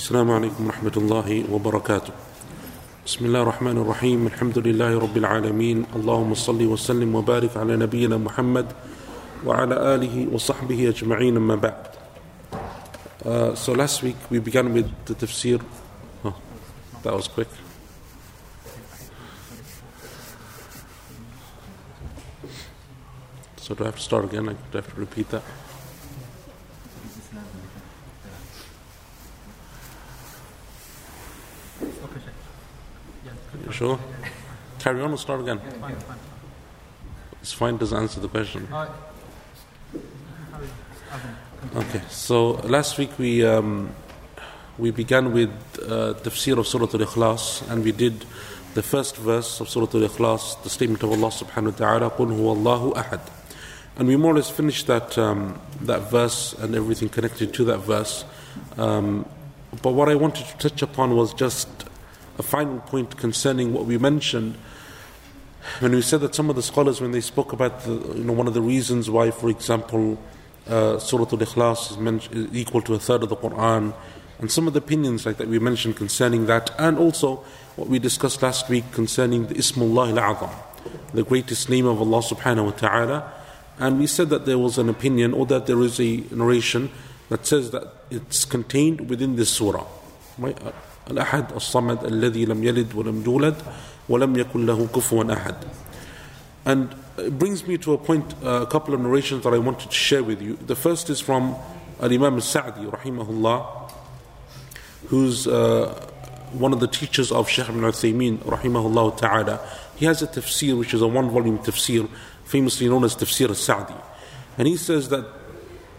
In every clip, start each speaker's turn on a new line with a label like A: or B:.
A: السلام عليكم ورحمة الله وبركاته. بسم الله الرحمن الرحيم. الحمد لله رب العالمين. اللهم صل وسلم وبارك على نبينا محمد وعلى آله وصحبه أجمعين. أما بعد. Uh, So last week we began with the tafsir. Oh, That was quick. So do I have to start again? I have to repeat that. sure? Carry on or start again? It's fine, doesn't answer the question. Okay, so last week we um, we began with uh, tafsir of Surah Al-Ikhlas and we did the first verse of Surah Al-Ikhlas, the statement of Allah subhanahu wa ta'ala, قُلْ هُوَ اللَّهُ أَحَدٌ And we more or less finished that, um, that verse and everything connected to that verse. Um, but what I wanted to touch upon was just a final point concerning what we mentioned when we said that some of the scholars, when they spoke about the, you know, one of the reasons why, for example, uh, Surah Al-Ikhlas is, men- is equal to a third of the Quran, and some of the opinions like that we mentioned concerning that, and also what we discussed last week concerning the Ismullah al-Azam, the greatest name of Allah subhanahu wa ta'ala, and we said that there was an opinion or that there is a narration that says that it's contained within this surah. Right? الأحد الصمد الذي لم يلد ولم يولد ولم يكن له كفوا أحد and it brings me to a point uh, a couple of narrations that I wanted to share with you the first is from Al-Imam al-Sa'di rahimahullah who's uh, one of the teachers of Shaykh ibn Uthaymeen rahimahullah ta'ala he has a tafsir which is a one volume tafsir famously known as tafsir al-Sa'di and he says that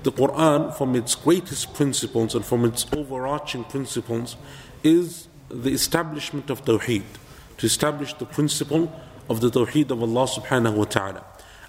A: the Quran from its greatest principles and from its overarching principles is the establishment of Tawheed, to establish the principle of the Tawheed of Allah subhanahu wa ta'ala.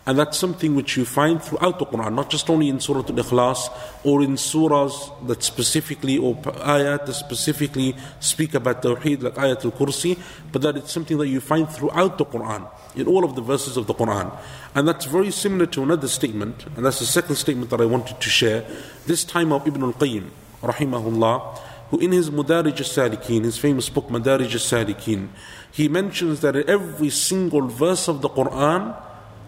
A: And that's something which you find throughout the Quran, not just only in Surah Al Ikhlas or in surahs that specifically, or ayat that specifically speak about Tawheed, like Ayat al Kursi, but that it's something that you find throughout the Quran, in all of the verses of the Quran. And that's very similar to another statement, and that's the second statement that I wanted to share, this time of Ibn al Qayyim, rahimahullah who in his Mudarij al-Salikin, his famous book Mudarij al-Salikin, he mentions that every single verse of the Quran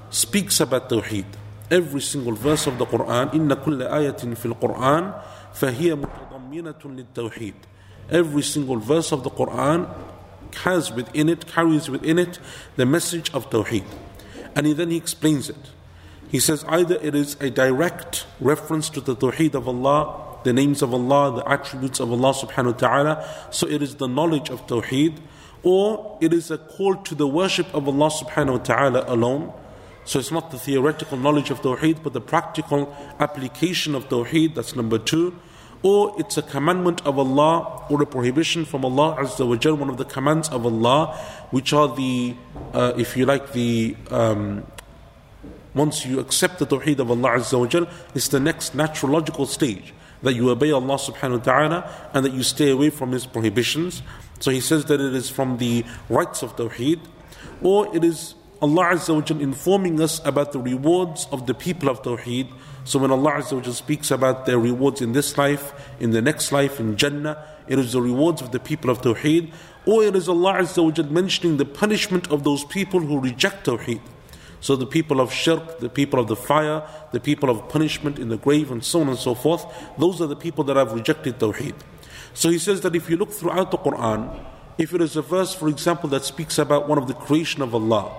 A: speaks about Tawheed. Every single verse of the Quran, إن كل آية في القرآن فهي متضمنة للتوحيد. Every single verse of the Quran has within it, carries within it the message of Tawheed. And then he explains it. He says either it is a direct reference to the Tawheed of Allah the names of Allah, the attributes of Allah subhanahu wa ta'ala. So it is the knowledge of Tawheed, or it is a call to the worship of Allah subhanahu wa ta'ala alone. So it's not the theoretical knowledge of Tawheed, but the practical application of Tawheed, that's number two. Or it's a commandment of Allah or a prohibition from Allah Azza wa one of the commands of Allah, which are the, uh, if you like, the um, once you accept the Tawheed of Allah Azza wa it's the next natural logical stage that you obey Allah subhanahu wa ta'ala and that you stay away from His prohibitions. So he says that it is from the rights of Tawheed, or it is Allah Azza wa Jal informing us about the rewards of the people of Tawheed. So when Allah Azza wa Jal speaks about their rewards in this life, in the next life, in Jannah, it is the rewards of the people of Tawheed, or it is Allah Azza wa Jal mentioning the punishment of those people who reject Tawheed. So the people of shirk, the people of the fire, the people of punishment in the grave, and so on and so forth, those are the people that have rejected Tawheed. So he says that if you look throughout the Quran, if it is a verse, for example, that speaks about one of the creation of Allah,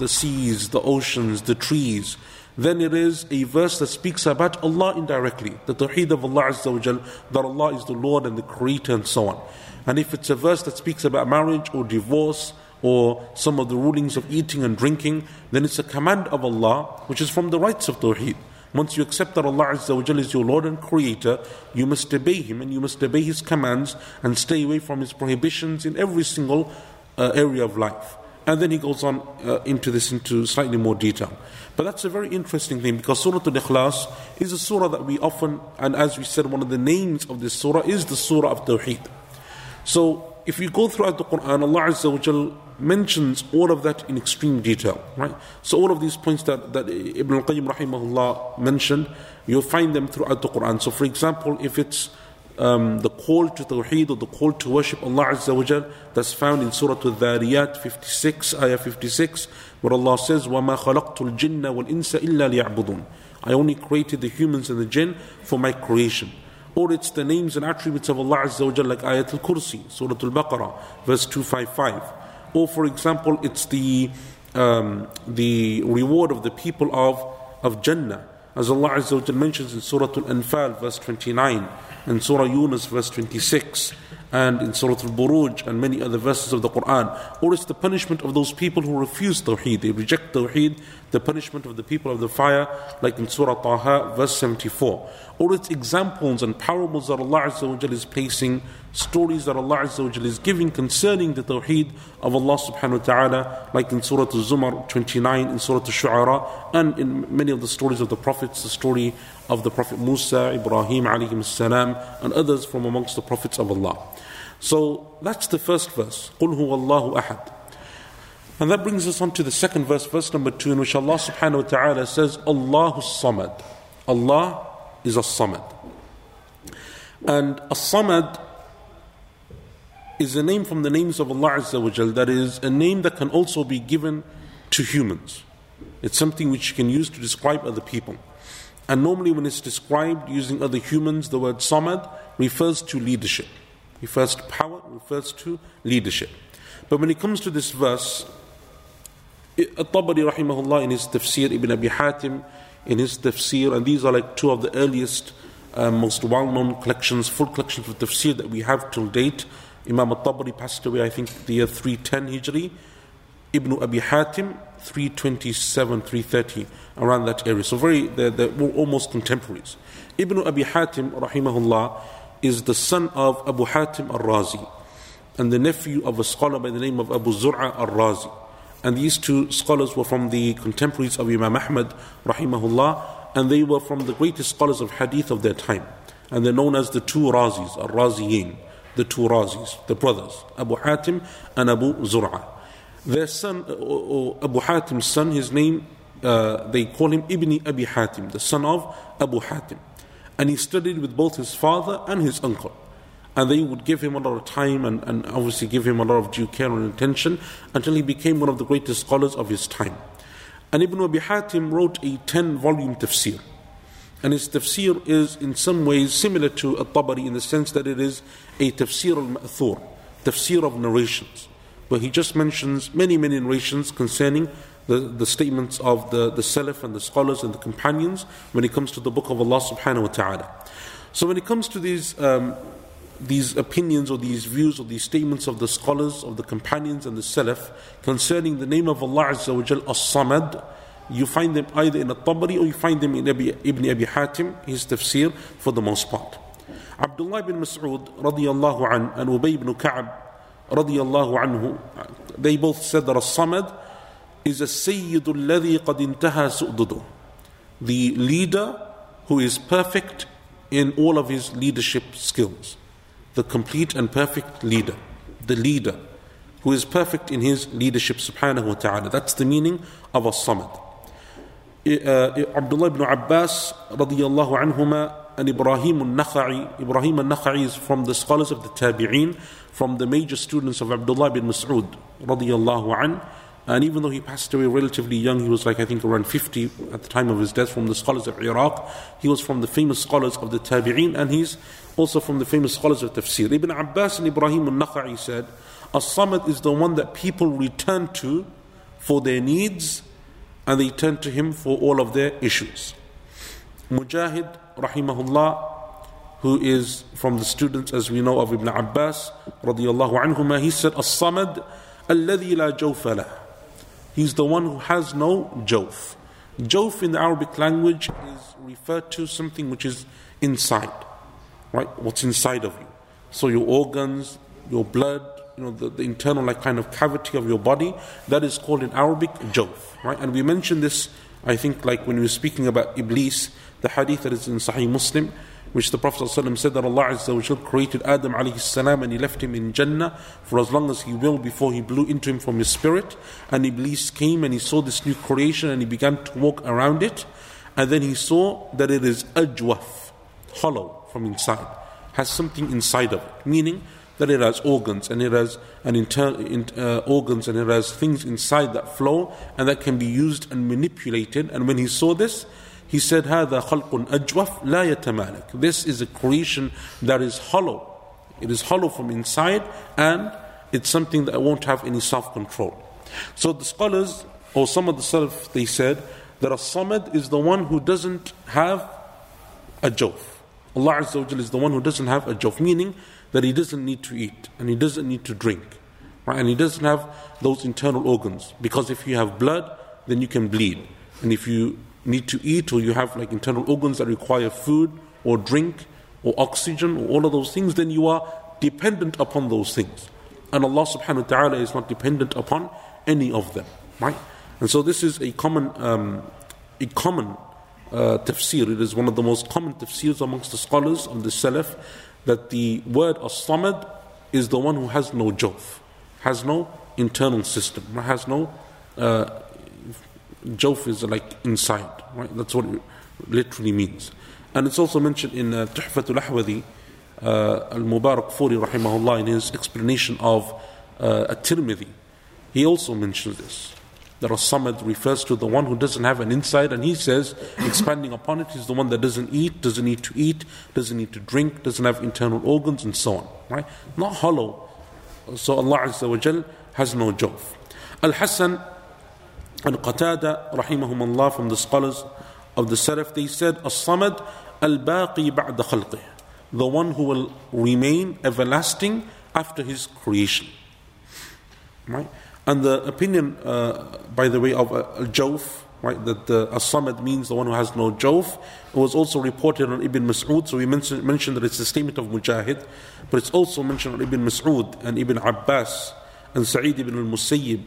A: the seas, the oceans, the trees, then it is a verse that speaks about Allah indirectly, the Tawheed of Allah Azza wa Jal, that Allah is the Lord and the Creator and so on. And if it's a verse that speaks about marriage or divorce, or some of the rulings of eating and drinking, then it's a command of Allah, which is from the rights of Tawheed. Once you accept that Allah Azza is your Lord and Creator, you must obey Him and you must obey His commands and stay away from His prohibitions in every single uh, area of life. And then he goes on uh, into this into slightly more detail. But that's a very interesting thing because Surah Al Ikhlas is a surah that we often, and as we said, one of the names of this surah is the surah of Tawheed. So if you go throughout the Quran, Allah Azza wa mentions all of that in extreme detail, right? So all of these points that, that Ibn al-Qayyim rahimahullah mentioned, you'll find them throughout the Quran. So for example, if it's um, the call to Tawheed or the call to worship Allah Azza wa Jal that's found in Surah Al-Dhariyat 56, Ayah 56, where Allah says, وَمَا خَلَقْتُ الْجِنَّ وَالْإِنسَ إِلَّا لِيَعْبُدُونَ I only created the humans and the jinn for my creation. Or it's the names and attributes of Allah Azza wa Jal like Ayat Al-Kursi, Surah Al-Baqarah, verse 255. Or for example, it's the, um, the reward of the people of, of Jannah. As Allah Azza wa mentions in Surah Al-Anfal, verse 29, and Surah Yunus, verse 26 and in Surah Al Buruj and many other verses of the Quran. Or it's the punishment of those people who refuse Tawheed, they reject Tawheed, the punishment of the people of the fire, like in Surah Taha, verse 74. Or it's examples and parables that Allah Azza is placing, stories that Allah Azza is giving concerning the Tawheed of Allah subhanahu wa ta'ala, like in Surah Al Zumar 29, in Surah Al Shu'ara, and in many of the stories of the prophets, the story of the Prophet Musa, Ibrahim alayhi salam, and others from amongst the prophets of Allah. So that's the first verse. قُلْ هُوَ اللَّهُ أَحَدٌ and that brings us on to the second verse, verse number two, in which Allah subhanahu wa ta'ala says, Allahu Samad. Allah is a Samad. And a Samad is a name from the names of Allah Azza wa Jal that is a name that can also be given to humans. It's something which you can use to describe other people. And normally, when it's described using other humans, the word Samad refers to leadership refers to power, refers to leadership. But when it comes to this verse, At-Tabari rahimahullah in his tafsir, Ibn Abi Hatim in his tafsir, and these are like two of the earliest, uh, most well-known collections, full collections of tafsir that we have till date. Imam At-Tabari passed away, I think, the year 310 Hijri. Ibn Abi Hatim, 327, 330, around that area. So very, they're, they're almost contemporaries. Ibn Abi Hatim, rahimahullah, is the son of Abu Hatim al-Razi and the nephew of a scholar by the name of Abu Zur'a al-Razi. And these two scholars were from the contemporaries of Imam Ahmad rahimahullah and they were from the greatest scholars of hadith of their time. And they're known as the two Razis, al-Raziyin, the two Razis, the brothers, Abu Hatim and Abu Zur'a. Their son, uh, uh, Abu Hatim's son, his name, uh, they call him Ibn Abi Hatim, the son of Abu Hatim and he studied with both his father and his uncle. And they would give him a lot of time and, and obviously give him a lot of due care and attention until he became one of the greatest scholars of his time. And Ibn Abi Hatim wrote a 10 volume tafsir. And his tafsir is in some ways similar to At-Tabari in the sense that it is a tafsir al-ma'thur, tafsir of narrations, where he just mentions many, many narrations concerning the, the statements of the, the Salaf and the scholars and the companions when it comes to the book of Allah subhanahu wa ta'ala. So when it comes to these um, these opinions or these views or these statements of the scholars, of the companions and the Salaf concerning the name of Allah Azza wa Jal As-Samad, you find them either in a Tabari or you find them in Abi, Ibn Abi Hatim, his tafsir, for the most part. Abdullah ibn Mas'ud radiyallahu an and Ubay ibn Ka'ab radiyallahu anhu, they both said that As-Samad is a Sayyidul alladhi qad su'dudu. The leader who is perfect in all of his leadership skills the complete and perfect leader the leader who is perfect in his leadership subhanahu wa ta'ala. That's the meaning of as-samad. Uh, Abdullah ibn Abbas radiyallahu anhuma and Ibrahim al-Nakha'i. Ibrahim al-Nakha'i is from the scholars of the Tabi'een from the major students of Abdullah bin Mas'ud radiyallahu anhu and even though he passed away relatively young, he was like, I think, around 50 at the time of his death from the scholars of Iraq. He was from the famous scholars of the Tabi'een, and he's also from the famous scholars of tafsir. Ibn Abbas and Ibrahim al Nakha'i said, As Samad is the one that people return to for their needs and they turn to him for all of their issues. Mujahid, rahimahullah, who is from the students, as we know, of Ibn Abbas, radiallahu anhuma, he said, As Samad, alladhi la jawfa He's the one who has no jawf. Jawf in the Arabic language is referred to something which is inside right? What's inside of you. So your organs, your blood, you know, the, the internal like kind of cavity of your body, that is called in Arabic jawf, right? And we mentioned this, I think, like when we were speaking about Iblis, the hadith that is in Sahih Muslim, which the Prophet ﷺ said that Allah Azza created Adam alayhi salam and He left him in Jannah for as long as He will before He blew into him from His spirit. And Iblis came and he saw this new creation and he began to walk around it. And then he saw that it is ajwaf, hollow from inside, has something inside of it, meaning that it has organs and it has an inter, in, uh, organs and it has things inside that flow and that can be used and manipulated. And when he saw this, he said, هذا خلق ajwaf la yatamalik." This is a creation that is hollow. It is hollow from inside and it's something that won't have any Salaf control. So the scholars, or some of the self they said that a Samad is the one who doesn't have a Jawf. Allah Azza wa is the one who doesn't have a jawf, meaning that he doesn't need to eat and he doesn't need to drink. Right? And he doesn't have those internal organs. Because if you have blood, then you can bleed. And if you need to eat or you have like internal organs that require food or drink or oxygen or all of those things, then you are dependent upon those things. And Allah subhanahu wa ta'ala is not dependent upon any of them. Right? And so this is a common um, a common uh, tafsir. It is one of the most common tafsirs amongst the scholars of the Salaf that the word as-samad is the one who has no jawf, has no internal system, has no uh, jawf is like inside, right? That's what it literally means. And it's also mentioned in uh, Tuhfatul Ahwadi, uh, Al-Mubarak Furi rahimahullah in his explanation of uh, At-Tirmidhi. He also mentions this that as-samad refers to the one who doesn't have an inside, and he says, expanding upon it, he's the one that doesn't eat, doesn't need to eat, doesn't need to drink, doesn't have internal organs, and so on. Right? Not hollow. So Allah Azza wa Jal has no jawf. Al Hasan and Qatada, rahimahum Allah, from the scholars of the Salaf, they said, As-samad al-baqi ba'da khalqih. The one who will remain everlasting after his creation. Right? And the opinion, uh, by the way, of uh, Jawf, right, that the As-Samad means the one who has no Jawf, it was also reported on Ibn Mas'ud. So we mentioned, mentioned that it's a statement of Mujahid, but it's also mentioned on Ibn Mas'ud and Ibn Abbas and Sa'id ibn al-Musayyib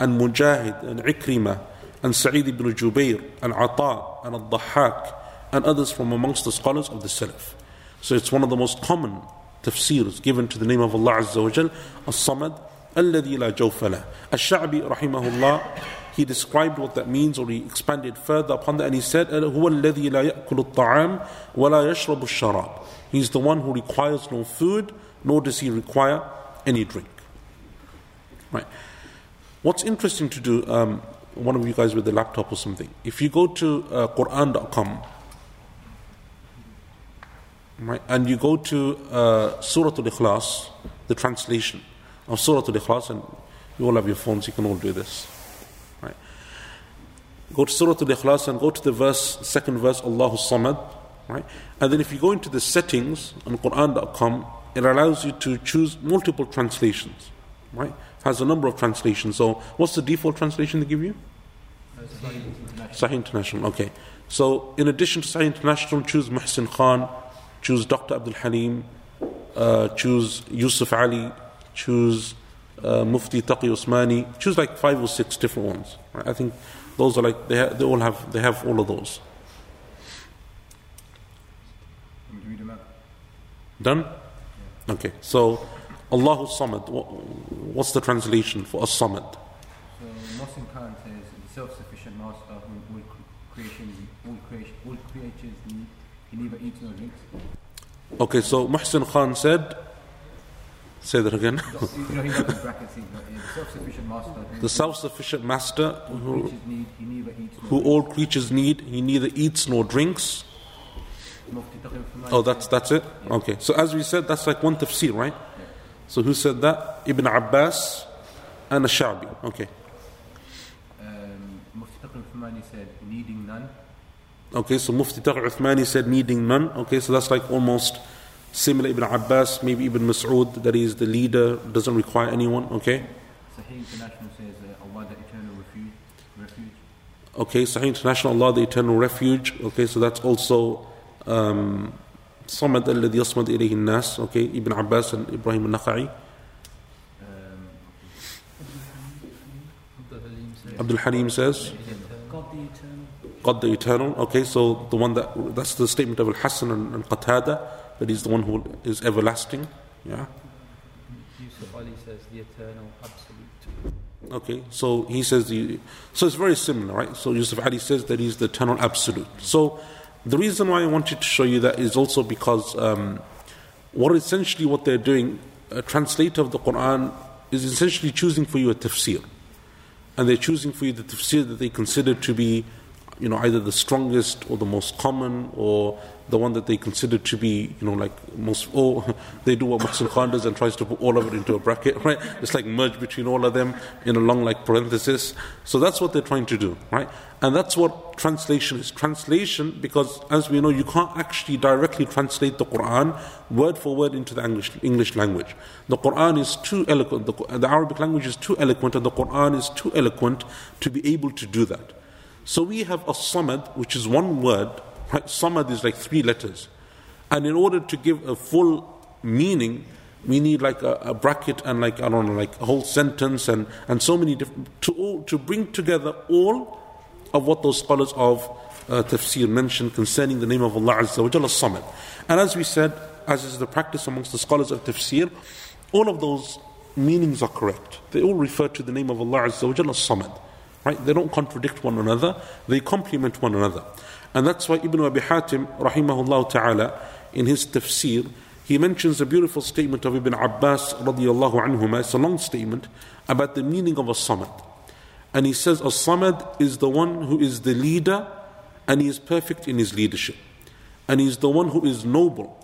A: and Mujahid and Ikrimah and Sa'id ibn Jubair and Ata and Al-Dhahak and others from amongst the scholars of the Salaf. So it's one of the most common tafsirs given to the name of Allah Azza wa Jal, As-Samad, الذي لا جوف له الشعبي رحمه الله he described what that means or he expanded further upon that and he said هو الذي لا يأكل الطعام ولا يشرب الشراب he's the one who requires no food nor does he require any drink right what's interesting to do um, one of you guys with a laptop or something if you go to uh, quran.com right and you go to uh, surah al-ikhlas the translation of Surah Al-Ikhlas, and you all have your phones, you can all do this. Right? Go to Surah Al-Ikhlas and go to the verse, second verse, Allahu Samad. Right? And then if you go into the settings on Quran.com, it allows you to choose multiple translations. Right? It has a number of translations. So what's the default translation they give you? Sahih International. Sahih International, okay. So in addition to Sahih International, choose Muhsin Khan, choose Dr. Abdul Halim, uh, choose Yusuf Ali, choose uh, Mufti Taqi Usmani, choose like five or six different ones. Right? I think those are like they, ha- they all have they have all of those. Done? Okay. So Allahu Samad. What's the translation for a Samad?
B: So Muhsin Khan says the self-sufficient master who all creation, all creation, all creatures need. He neither eats nor drinks.
A: Okay. So Muhsin Khan said Say that again. the self-sufficient master who, who all creatures need, he neither eats nor drinks. Oh, that's that's it. Okay. So as we said, that's like one tafsir, right? So who said that? Ibn Abbas and Ash-Sha'bi. Okay.
B: Um, Mufti Taqi Uthmani said needing none.
A: Okay, so Mufti Taqi Uthmani said needing none. Okay, so that's like almost Similar Ibn Abbas, maybe Ibn Mas'ud, that is the leader, doesn't require anyone, okay?
B: Sahih International says uh, Allah the eternal refuge.
A: Okay, Sahih International, Allah the eternal refuge. Okay, so that's also um, Samad الذي يصمد إليه الناس. Okay, Ibn Abbas and Ibrahim al-Nakha'i. Um, Abdul Halim says, God the eternal. God the eternal. Okay, so the one that that's the statement of Al Hassan and, and Qatada that he's the one who is everlasting. Yeah.
C: Yusuf Ali says the eternal absolute.
A: Okay, so he says the. So it's very similar, right? So Yusuf Ali says that he's the eternal absolute. So the reason why I wanted to show you that is also because um, what essentially what they're doing, a translator of the Quran is essentially choosing for you a tafsir. And they're choosing for you the tafsir that they consider to be you know, either the strongest or the most common or the one that they consider to be, you know, like most, oh, they do what Muhsin Khan does and tries to put all of it into a bracket, right? It's like merge between all of them in a long, like, parenthesis. So that's what they're trying to do, right? And that's what translation is. Translation, because as we know, you can't actually directly translate the Quran word for word into the English, English language. The Quran is too eloquent, the, the Arabic language is too eloquent, and the Quran is too eloquent to be able to do that. So we have a samad, which is one word. Right? Samad is like three letters. And in order to give a full meaning, we need like a, a, bracket and like I don't know, like a whole sentence and, and so many different to all, to bring together all of what those scholars of uh, tafsir mentioned concerning the name of Allah Azza wa Jalla Samad. And as we said, as is the practice amongst the scholars of tafsir, all of those meanings are correct. They all refer to the name of Allah Azza wa Jalla Samad. Right? They don't contradict one another, they complement one another. And that's why Ibn Abi Hatim, rahimahullah ta'ala, in his tafsir, he mentions a beautiful statement of Ibn Abbas radiallahu anhuma. It's a long statement about the meaning of a samad. And he says, A samad is the one who is the leader and he is perfect in his leadership. And he is the one who is noble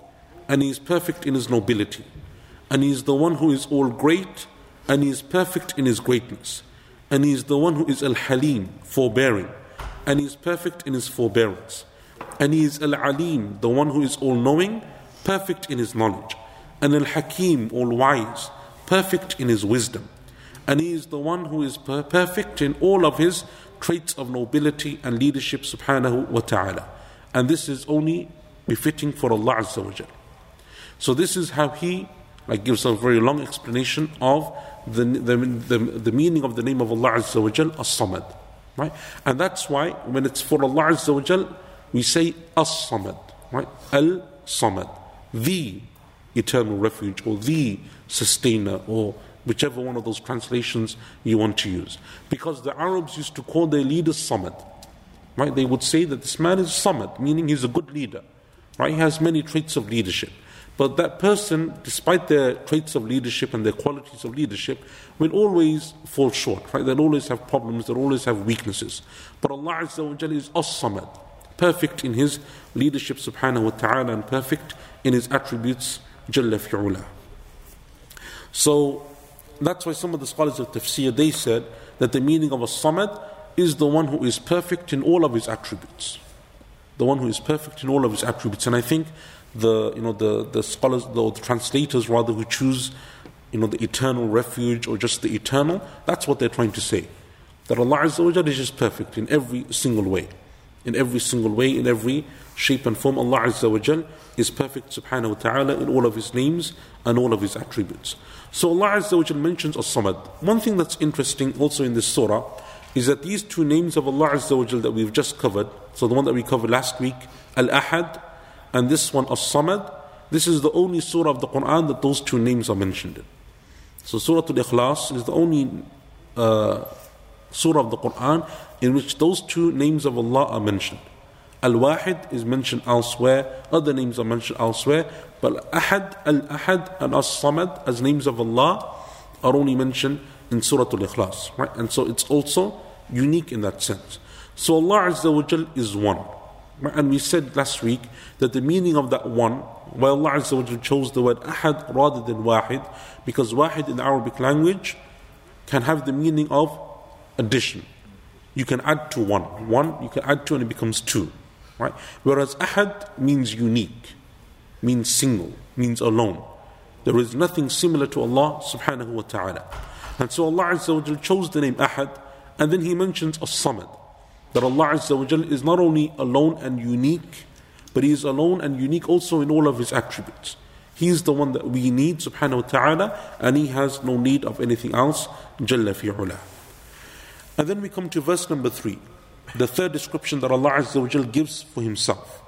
A: and he is perfect in his nobility. And he is the one who is all great and he is perfect in his greatness and He is the one who is Al Halim, forbearing, and He is perfect in His forbearance. And He is Al Alim, the one who is all knowing, perfect in His knowledge. And Al Hakim, all wise, perfect in His wisdom. And He is the one who is per- perfect in all of His traits of nobility and leadership, subhanahu wa ta'ala. And this is only befitting for Allah Azza wa So this is how He like gives a very long explanation of the, the, the, the meaning of the name of Allah Azza wa Jal, As-Samad. Right? And that's why when it's for Allah Azza wa Jal, we say As-Samad. Right? Al-Samad. The eternal refuge or the sustainer or whichever one of those translations you want to use. Because the Arabs used to call their leader Samad. Right? They would say that this man is Samad, meaning he's a good leader. Right? He has many traits of leadership. But that person, despite their traits of leadership and their qualities of leadership, will always fall short, right? They'll always have problems, they'll always have weaknesses. But Allah Azza wa Jalla is as-samad, perfect in His leadership subhanahu wa ta'ala and perfect in His attributes, Jalla fi'ula. So that's why some of the scholars of tafsir, they said that the meaning of as-samad is the one who is perfect in all of his attributes. The one who is perfect in all of his attributes. And I think the you know the the scholars the, the translators rather who choose you know the eternal refuge or just the eternal that's what they're trying to say. That Allah Azza is just perfect in every single way. In every single way in every shape and form Allah Azza is perfect subhanahu wa ta'ala in all of his names and all of his attributes. So Allah Azza mentions as-samad. One thing that's interesting also in this surah is that these two names of Allah Azza that we've just covered so the one that we covered last week al-ahad and this one, As-Samad, this is the only surah of the Quran that those two names are mentioned in. So Surah Al-Ikhlas is the only uh, surah of the Quran in which those two names of Allah are mentioned. Al-Wahid is mentioned elsewhere, other names are mentioned elsewhere, but Ahad, Al-Ahad and As-Samad as names of Allah are only mentioned in Surah Al-Ikhlas. Right? And so it's also unique in that sense. So Allah Azza wa Jal is one. And we said last week that the meaning of that one, why Allah Azza chose the word ahad rather than wahid, because wahid in Arabic language can have the meaning of addition. You can add to one. One, you can add to and it becomes two. Right? Whereas ahad means unique, means single, means alone. There is nothing similar to Allah subhanahu wa ta'ala. And so Allah Azza chose the name ahad, and then He mentions as-samad that Allah Azza is not only alone and unique, but He is alone and unique also in all of His attributes. He is the one that we need, subhanahu wa ta'ala, and He has no need of anything else, Jalla fi'ula. And then we come to verse number three, the third description that Allah Azza wa gives for Himself.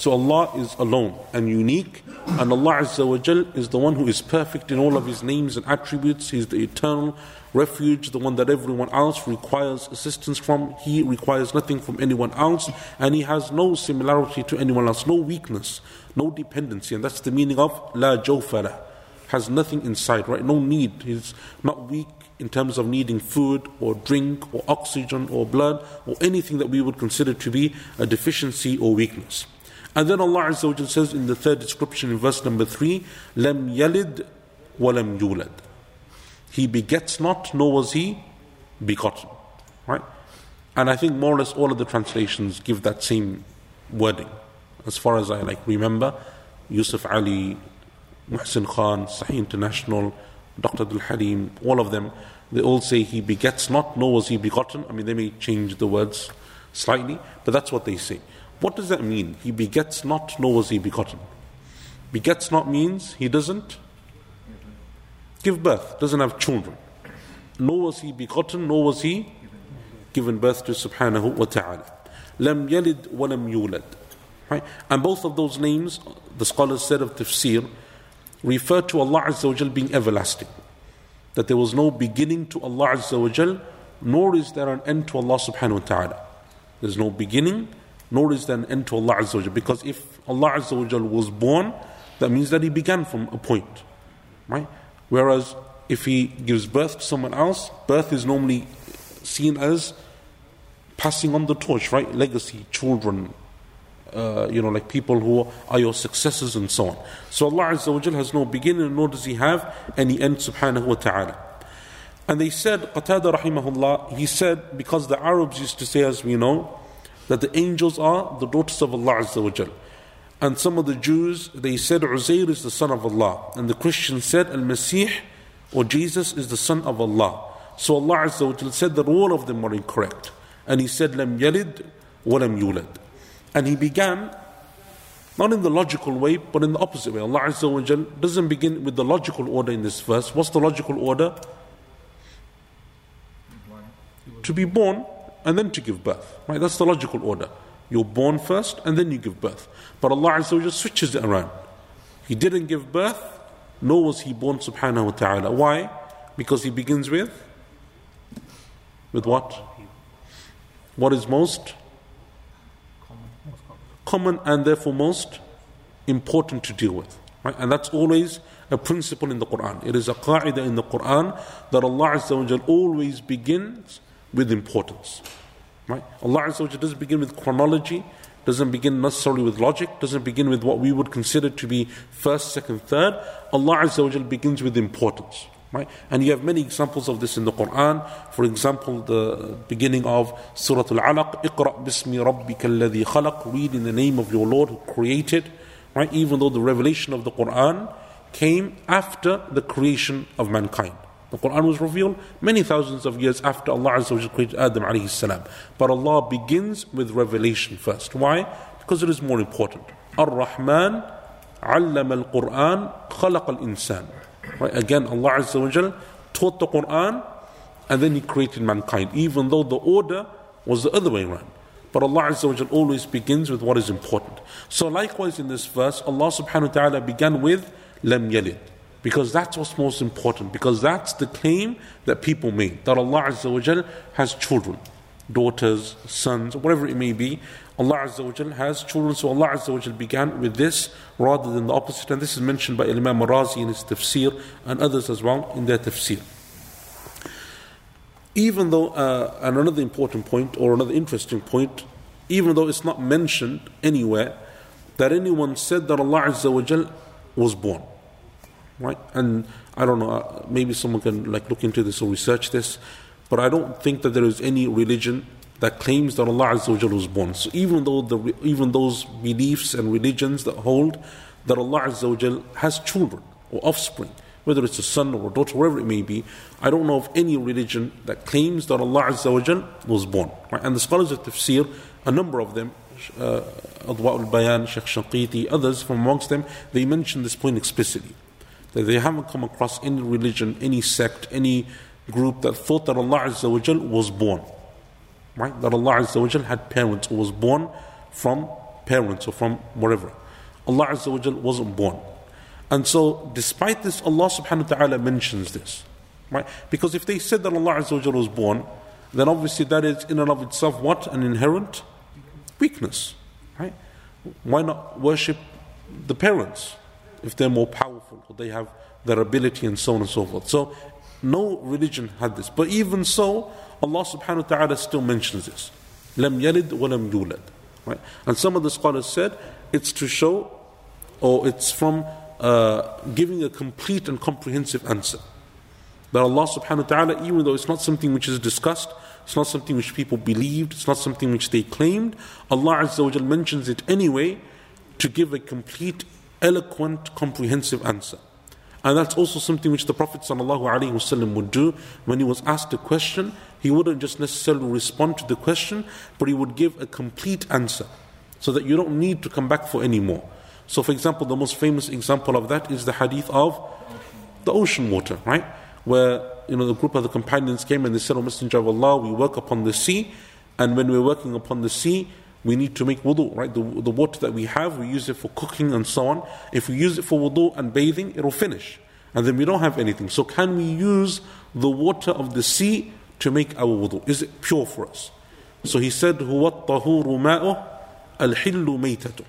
A: So Allah is alone and unique, and Allah Azza wa Jal is the one who is perfect in all of His names and attributes. He's the eternal refuge, the one that everyone else requires assistance from. He requires nothing from anyone else, and He has no similarity to anyone else, no weakness, no dependency, and that's the meaning of La Jawfala. Has nothing inside, right? No need. He's not weak in terms of needing food or drink or oxygen or blood or anything that we would consider to be a deficiency or weakness. And then Allah Azza wa says in the third description in verse number three, "Lam yalid walam yulad." He begets not, nor was he begotten. Right? And I think more or less all of the translations give that same wording. As far as I like remember, Yusuf Ali, Muhsin Khan, Sahih International, Dr. Abdul Halim, all of them, they all say he begets not, nor was he begotten. I mean, they may change the words slightly, but that's what they say. What does that mean? He begets not, nor was he begotten. Begets not means he doesn't give birth, doesn't have children. Nor was he begotten, nor was he given birth to subhanahu wa ta'ala. Lam yalid wa lam yulad. Right? And both of those names, the scholars said of tafsir, refer to Allah Azza wa Jal being everlasting. That there was no beginning to Allah Azza wa Jal, nor is there an end to Allah subhanahu wa ta'ala. There's no beginning, nor is an end to Allah Azza wa Because if Allah Azza wa was born, that means that He began from a point. Right? Whereas if He gives birth to someone else, birth is normally seen as passing on the torch, right? Legacy, children, uh, you know, like people who are your successors and so on. So Allah Azza wa has no beginning nor does He have any end subhanahu wa ta'ala. And they said, Qatada rahimahullah, he said, because the Arabs used to say, as we know, that the angels are the daughters of Allah Azza wa Jal. And some of the Jews, they said Uzair is the son of Allah. And the Christians said Al Masih or Jesus is the son of Allah. So Allah Azza wa Jal said that all of them were incorrect. And He said, Lam yalid wa lam yulad. And He began not in the logical way, but in the opposite way. Allah Azza wa Jal doesn't begin with the logical order in this verse. What's the logical order? To be born and then to give birth. Right? That's the logical order. You're born first and then you give birth. But Allah Azza wa Jal switches it around. He didn't give birth, nor was he born subhanahu wa ta'ala. Why? Because he begins with with what? What is most common and therefore most important to deal with. Right? And that's always a principle in the Quran. It is a qa'idah in the Quran that Allah always begins with importance. Right? Allah Azza wa Jal doesn't begin with chronology, doesn't begin necessarily with logic, doesn't begin with what we would consider to be first, second, third. Allah Azza wa Jal begins with importance. Right? And you have many examples of this in the Quran. For example, the beginning of Surah Al-Alaq, اقرأ باسم ربك الذي خلق, read in the name of your Lord who created. Right? Even though the revelation of the Quran came after the creation of mankind. The Quran was revealed many thousands of years after Allah Azza wa Jalla created Adam alayhi salam. But Allah begins with revelation first. Why? Because it is more important. Ar-Rahman علم القرآن خلق الإنسان Right? Again, Allah Azza wa Jal taught the Quran and then He created mankind, even though the order was the other way around. But Allah Azza wa Jal always begins with what is important. So likewise in this verse, Allah subhanahu wa ta'ala began with Lam Yalid. because that's what's most important. Because that's the claim that people make That Allah Azza wa Jal has children, daughters, sons, whatever it may be. Allah Azza wa Jal has children. So Allah Azza wa Jal began with this rather than the opposite. And this is mentioned by Imam Razi in his tafsir and others as well in their tafsir. Even though, uh, and another important point or another interesting point, even though it's not mentioned anywhere that anyone said that Allah Azza wa Jal was born right? And I don't know, uh, maybe someone can like look into this or research this, but I don't think that there is any religion that claims that Allah Azza wa was born. So even though the even those beliefs and religions that hold that Allah Azza wa has children or offspring, whether it's a son or a daughter, wherever it may be, I don't know of any religion that claims that Allah Azza wa was born. Right? And the scholars of tafsir, a number of them, uh, Adwa al-Bayan, Sheikh Shanqiti, others from amongst them, they mention this point explicitly that they haven't come across any religion, any sect, any group that thought that Allah Azza wa Jal was born. Right? That Allah Azza wa Jal had parents or was born from parents or from wherever. Allah Azza wa Jal wasn't born. And so, despite this, Allah subhanahu wa ta'ala mentions this. Right? Because if they said that Allah Azza wa Jal was born, then obviously that is in and of itself what? An inherent weakness. Right? Why not worship the parents if they're more powerful or they have their ability and so on and so forth? So no religion had this. But even so, Allah subhanahu wa ta'ala still mentions this. Lam yalid wa lam yulad. Right? And some of the scholars said it's to show or it's from uh, giving a complete and comprehensive answer. That Allah subhanahu wa ta'ala, even though it's not something which is discussed, it's not something which people believed, it's not something which they claimed, Allah Azza wa mentions it anyway to give a complete, eloquent, comprehensive answer. And that's also something which the Prophet ﷺ would do when he was asked a question. He wouldn't just necessarily respond to the question, but he would give a complete answer so that you don't need to come back for any more. So, for example, the most famous example of that is the hadith of the ocean water, right? Where you know the group of the companions came and they said, "O Messenger of Allah, we work upon the sea, and when we're working upon the sea, we need to make wudu, right? The, the water that we have, we use it for cooking and so on. If we use it for wudu and bathing, it'll finish. And then we don't have anything. So can we use the water of the sea to make our wudu? Is it pure for us? So he said, هُوَ الطَّهُورُ مَاءُ الْحِلُّ مَيْتَةُ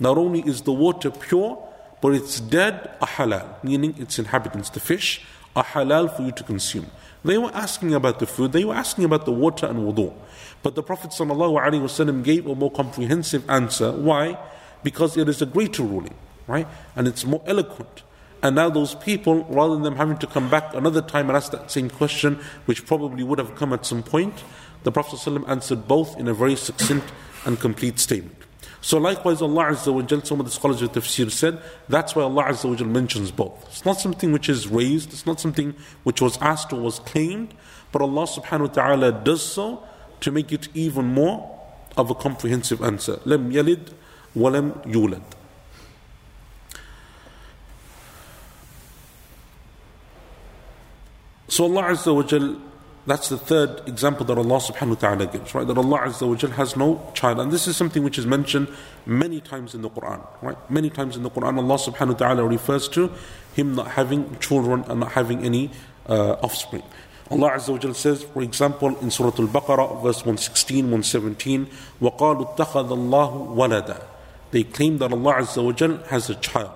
A: Not only is the water pure, but it's dead a halal, meaning its inhabitants, the fish, are halal for you to consume. They were asking about the food, they were asking about the water and wudu. But the Prophet ﷺ gave a more comprehensive answer. Why? Because it is a greater ruling, right? And it's more eloquent. And now those people, rather than them having to come back another time and ask that same question, which probably would have come at some point, the Prophet ﷺ answered both in a very succinct and complete statement. So likewise, Allah Azza wa Jal, some of the scholars of tafsir said, that's why Allah Azza wa Jal mentions both. It's not something which is raised, it's not something which was asked or was claimed, but Allah subhanahu wa ta'ala does so to make it even more of a comprehensive answer. لم يلد ولم يولد. So Allah Azza wa Jal, that's the third example that Allah subhanahu wa ta'ala gives, right? That Allah Azza wa Jal has no child. And this is something which is mentioned many times in the Quran, right? Many times in the Quran, Allah subhanahu wa ta'ala refers to Him not having children and not having any uh, offspring. Allah Azza wa Jal says, for example, in Surah Al Baqarah, verse 116, 117, وَقَالُوا اتَّخَذَ اللَّهُ وَلَدًا They claim that Allah Azza wa Jal has a child.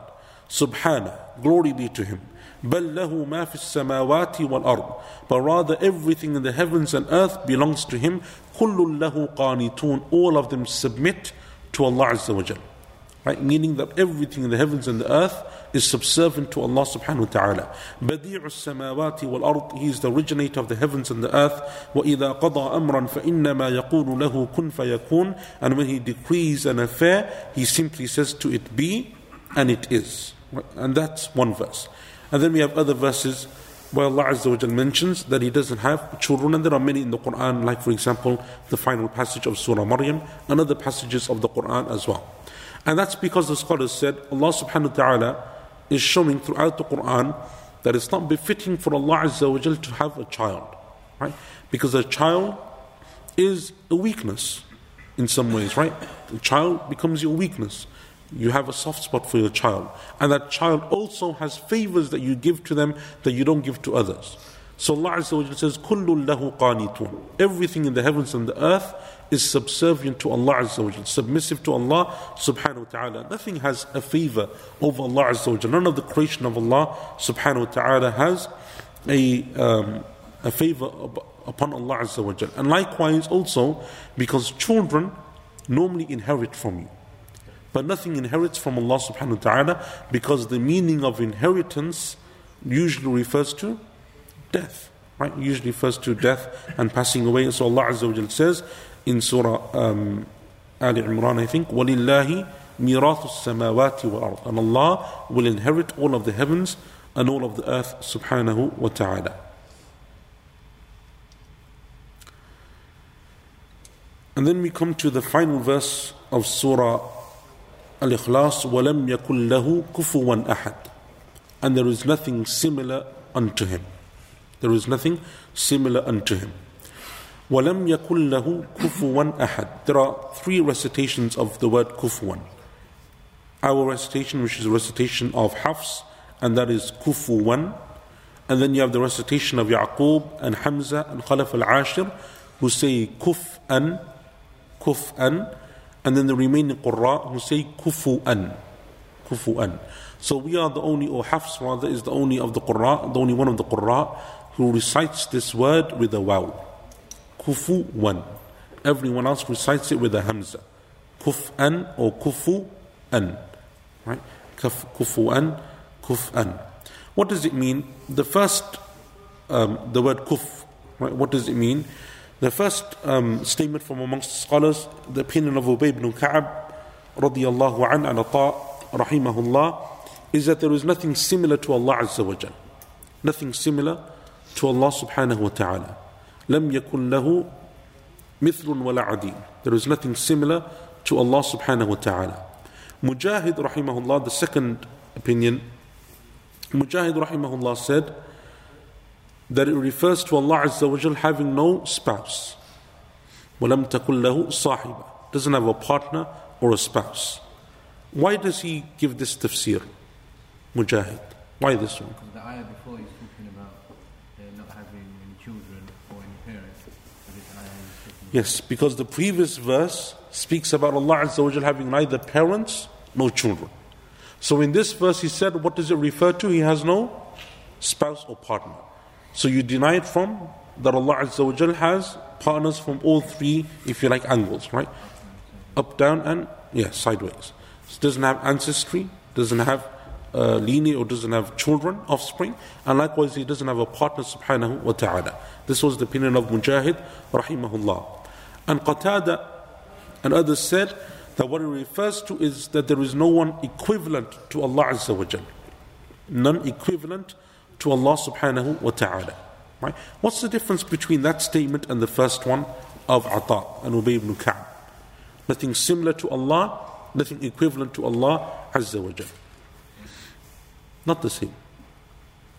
A: Subhana, glory be to Him. بل له ما في السماوات والأرض But rather everything in the heavens and earth belongs to Him كل له قانتون All of them submit to Allah Azza wa Jal. Right? Meaning that everything in the heavens and the earth is subservient to Allah subhanahu wa ta'ala. بديع السماوات والأرض He is the originator of the heavens and the earth. وإذا قضى أمرا فإنما يقول له كن فيكون And when He decrees an affair, He simply says to it be, and it is. And that's one verse. And then we have other verses where Allah Azza wa mentions that He doesn't have children, and there are many in the Quran, like for example, the final passage of Surah Maryam, and other passages of the Quran as well. And that's because the scholars said Allah subhanahu wa ta'ala is showing throughout the Quran that it's not befitting for Allah Azza wa to have a child. Right? Because a child is a weakness in some ways, right? A child becomes your weakness you have a soft spot for your child, and that child also has favors that you give to them that you don't give to others. So Allah Azza says, "Kullu lahu qanitun." Everything in the heavens and the earth is subservient to Allah Azza submissive to Allah Subhanahu wa Taala. Nothing has a favor over Allah Azza None of the creation of Allah Subhanahu wa Taala has a um, a favor upon Allah Azza And likewise, also because children normally inherit from you But nothing inherits from Allah subhanahu wa ta'ala because the meaning of inheritance usually refers to death. Right? Usually refers to death and passing away. So Allah Azza wa says in Surah um, Ali Imran, I think, وَلِلَّهِ مِيرَاثُ السَّمَاوَاتِ وَالْأَرْضِ And Allah will inherit all of the heavens and all of the earth subhanahu wa ta'ala. And then we come to the final verse of Surah Al-Ikhlas, وَلَمْ يَكُنْ لَهُ كُفُوًا أَحَدٍ And there is nothing similar unto him. There is nothing similar unto him. وَلَمْ يَكُنْ لَهُ كُفُوًا أَحَدٍ There are three recitations of the word kufuwan. Our recitation, which is a recitation of Hafs, and that is kufuwan. And then you have the recitation of Yaqub and Hamza and Khalaf al-Ashir, who say kuf'an, kuf'an. and then the remaining Qurra who say kufu'an, kufu'an. So we are the only, or Hafs rather, is the only of the Qurra, the only one of the Qurra who recites this word with a waw. Kufu one. Everyone else recites it with a hamza. Kuf'an or kufu an. Right? Kuf, kufu'an, kuf'an. What does it mean? The first, um, the word kuf, right? What does it mean? The first um, statement from amongst the scholars, the opinion of Ubay ibn Ka'ab, radiyallahu an, and Ata, rahimahullah, is that there is nothing similar to Allah Azza wa Jal. Nothing similar to Allah subhanahu wa ta'ala. لم يكن له مثل ولا عديل. There is nothing similar to Allah subhanahu wa ta'ala. Mujahid rahimahullah, the second opinion, Mujahid rahimahullah said that it refers to Allah Azza wa Jal having no spouse. وَلَمْ تَكُنْ لَهُ صَاحِبًا Doesn't have a partner or a spouse. Why does he give this tafsir? Mujahid. Why this one?
B: Because the ayah before is talking about uh, not having any children or any parents. So this ayah is talking
A: Yes, because the previous verse speaks about Allah Azza wa Jal having neither parents nor children. So in this verse, he said, what does it refer to? He has no spouse or partner. So you deny it from that Allah Azza wa Jal has partners from all three, if you like, angles, right? Up, down, and yeah, sideways. So doesn't have ancestry, doesn't have uh, lineage, or doesn't have children, offspring, and likewise he doesn't have a partner, subhanahu wa ta'ala. This was the opinion of Mujahid, rahimahullah. And Qatada and others said that what it refers to is that there is no one equivalent to Allah Azza wa Jal. None equivalent to Allah subhanahu wa ta'ala. Right? What's the difference between that statement and the first one of Ata and Ubay ibn Ka'b? Nothing similar to Allah, nothing equivalent to Allah Azza wa Jal. Not the same.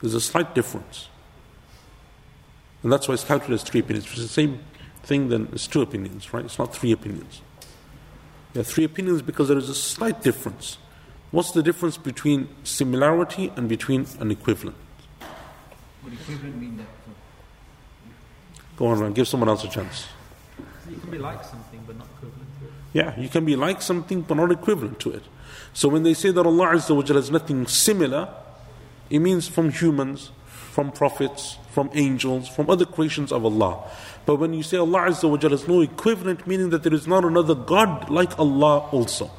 A: There's a slight difference. And that's why it's counted as three opinions. If it's the same thing, then it's two opinions, right? It's not three opinions. There are three opinions because there is a slight difference. What's the difference between similarity and between an equivalent?
B: Would equivalent mean that?
A: Go on, man, give someone else a chance.
C: You can be like something but not equivalent to it.
A: Yeah, you can be like something but not equivalent to it. So when they say that Allah Azza wa Jalla has nothing similar, it means from humans, from prophets, from angels, from other creations of Allah. But when you say Allah Azza wa Jalla has no equivalent, meaning that there is not another God like Allah also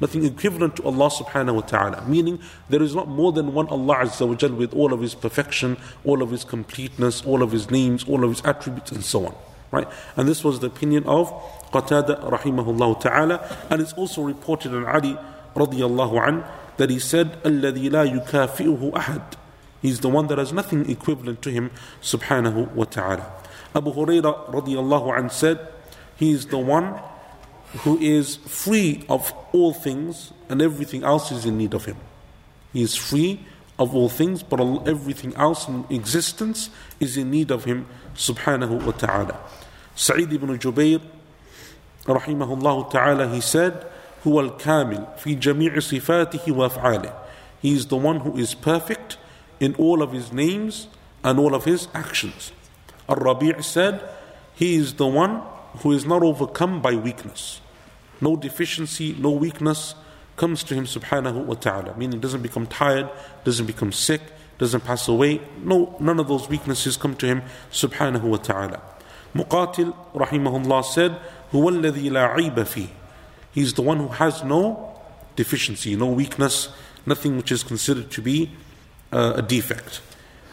A: Nothing equivalent to Allah subhanahu wa ta'ala. Meaning there is not more than one Allah Azza wa Jalla with all of his perfection, all of his completeness, all of his names, all of his attributes and so on. Right? And this was the opinion of Qatada rahimahullah ta'ala. And it's also reported in Ali radiallahu an that he said, الَّذِي لَا يُكَافِئُهُ أَحَدٍ He's the one that has nothing equivalent to him subhanahu wa ta'ala. Abu Hurairah radiallahu an said, He is the one who is free of all things and everything else is in need of him. He is free of all things, but all- everything else in existence is in need of him subhanahu wa ta'ala. Sa'id ibn Jubayr rahimahullah ta'ala he said, هو الكامل في جميع صفاته وأفعاله. He is the one who is perfect in all of his names and all of his actions. Al-Rabi' said, He is the one who is not overcome by weakness. No deficiency, no weakness comes to him subhanahu wa ta'ala. Meaning doesn't become tired, doesn't become sick, doesn't pass away. No, none of those weaknesses come to him subhanahu wa ta'ala. Muqatil rahimahullah said, هو الذي لا عيب فيه. He's the one who has no deficiency, no weakness, nothing which is considered to be uh, a defect.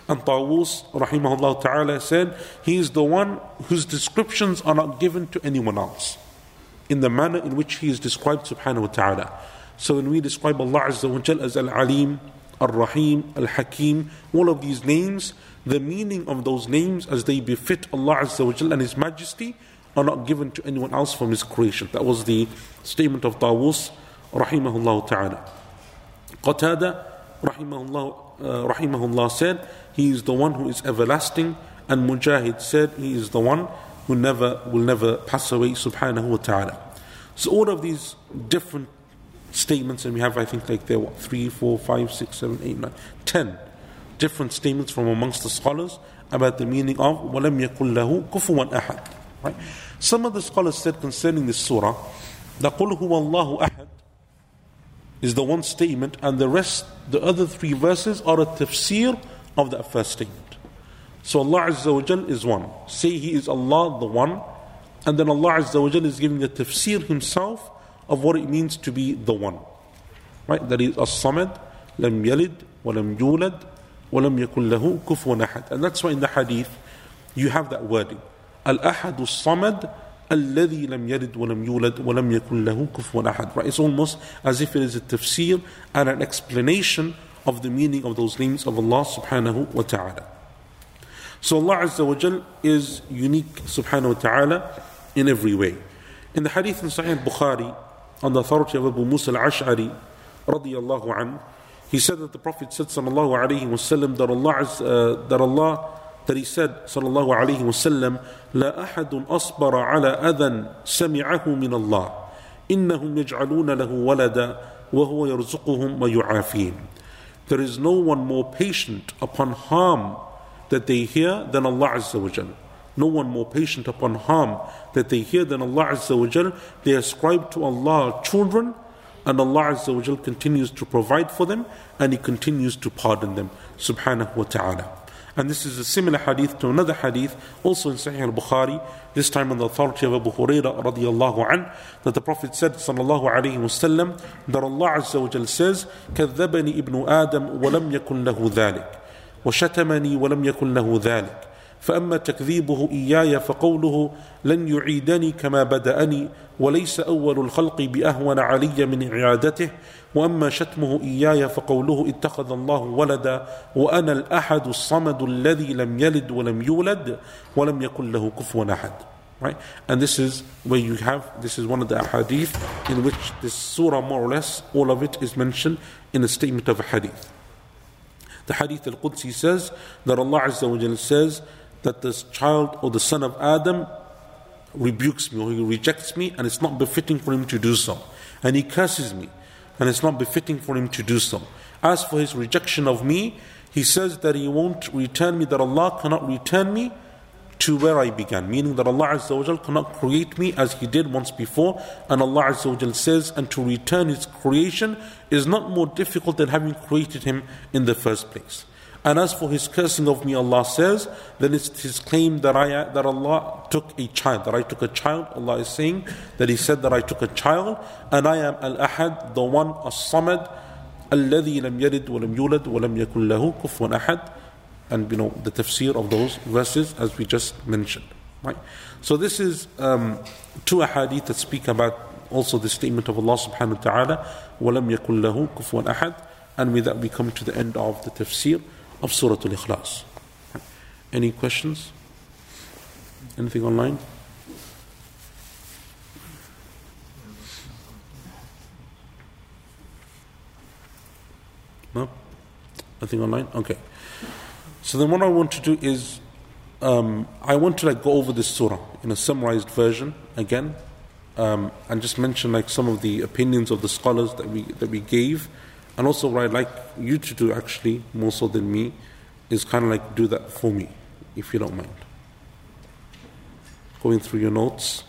A: And Tawus, rahimahullah ta'ala, said, He is the one whose descriptions are not given to anyone else in the manner in which He is described, subhanahu wa ta'ala. So when we describe Allah Azza wa Jal as Al Alim, Al Rahim, Al Hakim, all of these names, the meaning of those names as they befit Allah Azza wa Jal and His Majesty are not given to anyone else from His creation. That was the statement of Tawus, rahimahullah ta'ala. Qatada, rahimahullah, uh, rahimahullah said, He is the one who is everlasting, and Mujahid said, He is the one who never will never pass away, subhanahu wa ta'ala. So all of these different statements, and we have I think like there what three, four, five, six, seven, eight, nine, ten different statements from amongst the scholars about the meaning of وَلَمْ يَكُنْ لَهُ كُفُوًا أَحَدٍ right? Some of the scholars said concerning this surah that قُلْ هُوَ اللَّهُ أَحَدٍ is the one statement and the rest, the other three verses are a tafsir of that first statement. So Allah Azza wa Jal is one. Say He is Allah, the one, and then Allah Azza wa Jal is giving the tafsir Himself of what it means to be the one. Right? That is As-Samad, lam yalid, wa lam yulad, wa lam yakun lahu kufuwan ahad. And that's why in the hadith you have that wording. Al-Ahadu Samad, الذي لم يلد ولم يولد ولم يكن له كفوا أحد right? It's almost as if it is a tafsir and an explanation of the meaning of those names of Allah subhanahu wa ta'ala. So Allah Azza wa Jal is unique subhanahu wa ta'ala in every way. In the hadith in Sahih Bukhari, on the authority of Abu Musa al-Ash'ari radiyallahu anhu, he said that the Prophet said sallallahu alayhi wa sallam that Allah, uh, that Allah that he said sallallahu alayhi wasallam لا أحد أصبر على أذى سمعه من الله إنهم يجعلون له ولدا وهو يرزقهم ويعافيهم There is no one more patient upon harm that they hear than Allah Azza wa Jal. No one more patient upon harm that they hear than Allah Azza wa Jal. They ascribe to Allah children and Allah Azza wa Jal continues to provide for them and He continues to pardon them. Subhanahu wa ta'ala. And this is a similar hadith to another hadith, also in Sahih al-Bukhari, this time on the authority of Abu Hurairah radiallahu an, that the Prophet said, sallallahu alayhi wasallam, that Allah Azza wa Jal says, كذبني ابن آدم ولم يكن له ذلك وشتمني ولم يكن له ذلك فأما تكذيبه إياي فقوله لن يعيدني كما بدأني وليس أول الخلق بأهون علي من إعادته وأما شتمه إياي فقوله اتخذ الله ولدا وأنا الأحد الصمد الذي لم يلد ولم يولد ولم يكن له كفوا أحد Right? And this is where you have, this is one of the hadith in which this surah, more or less, all of it is mentioned in a statement of a hadith. The hadith al-Qudsi says that Allah Azza wa Jalla says that this child or the son of Adam rebukes me or he rejects me and it's not befitting for him to do so. And he curses me and it's not befitting for him to do so. As for his rejection of me, he says that he won't return me, that Allah cannot return me to where I began, meaning that Allah Azza cannot create me as He did once before. And Allah Azza says, and to return His creation is not more difficult than having created Him in the first place. And as for his cursing of me, Allah says, then it's his claim that I that Allah took a child, that I took a child. Allah is saying that He said that I took a child, and I am Al Ahad, the one As-Samad, الذي لم يلد ولم يولد ولم يكن له كفوا أحد and you know the tafsir of those verses as we just mentioned right so this is um, two ahadith that speak about also the statement of Allah subhanahu wa ta'ala ولم يكن له كفوا أحد and with that we come to the end of the tafsir of Surah Al-Ikhlas. Any questions? Anything online? No? Nothing online? Okay. So then what I want to do is um, I want to like go over this surah in a summarized version again um, and just mention like some of the opinions of the scholars that we that we gave and also what I'd like you to do actually more so than me is kind of like do that for me if you don't mind going through your notes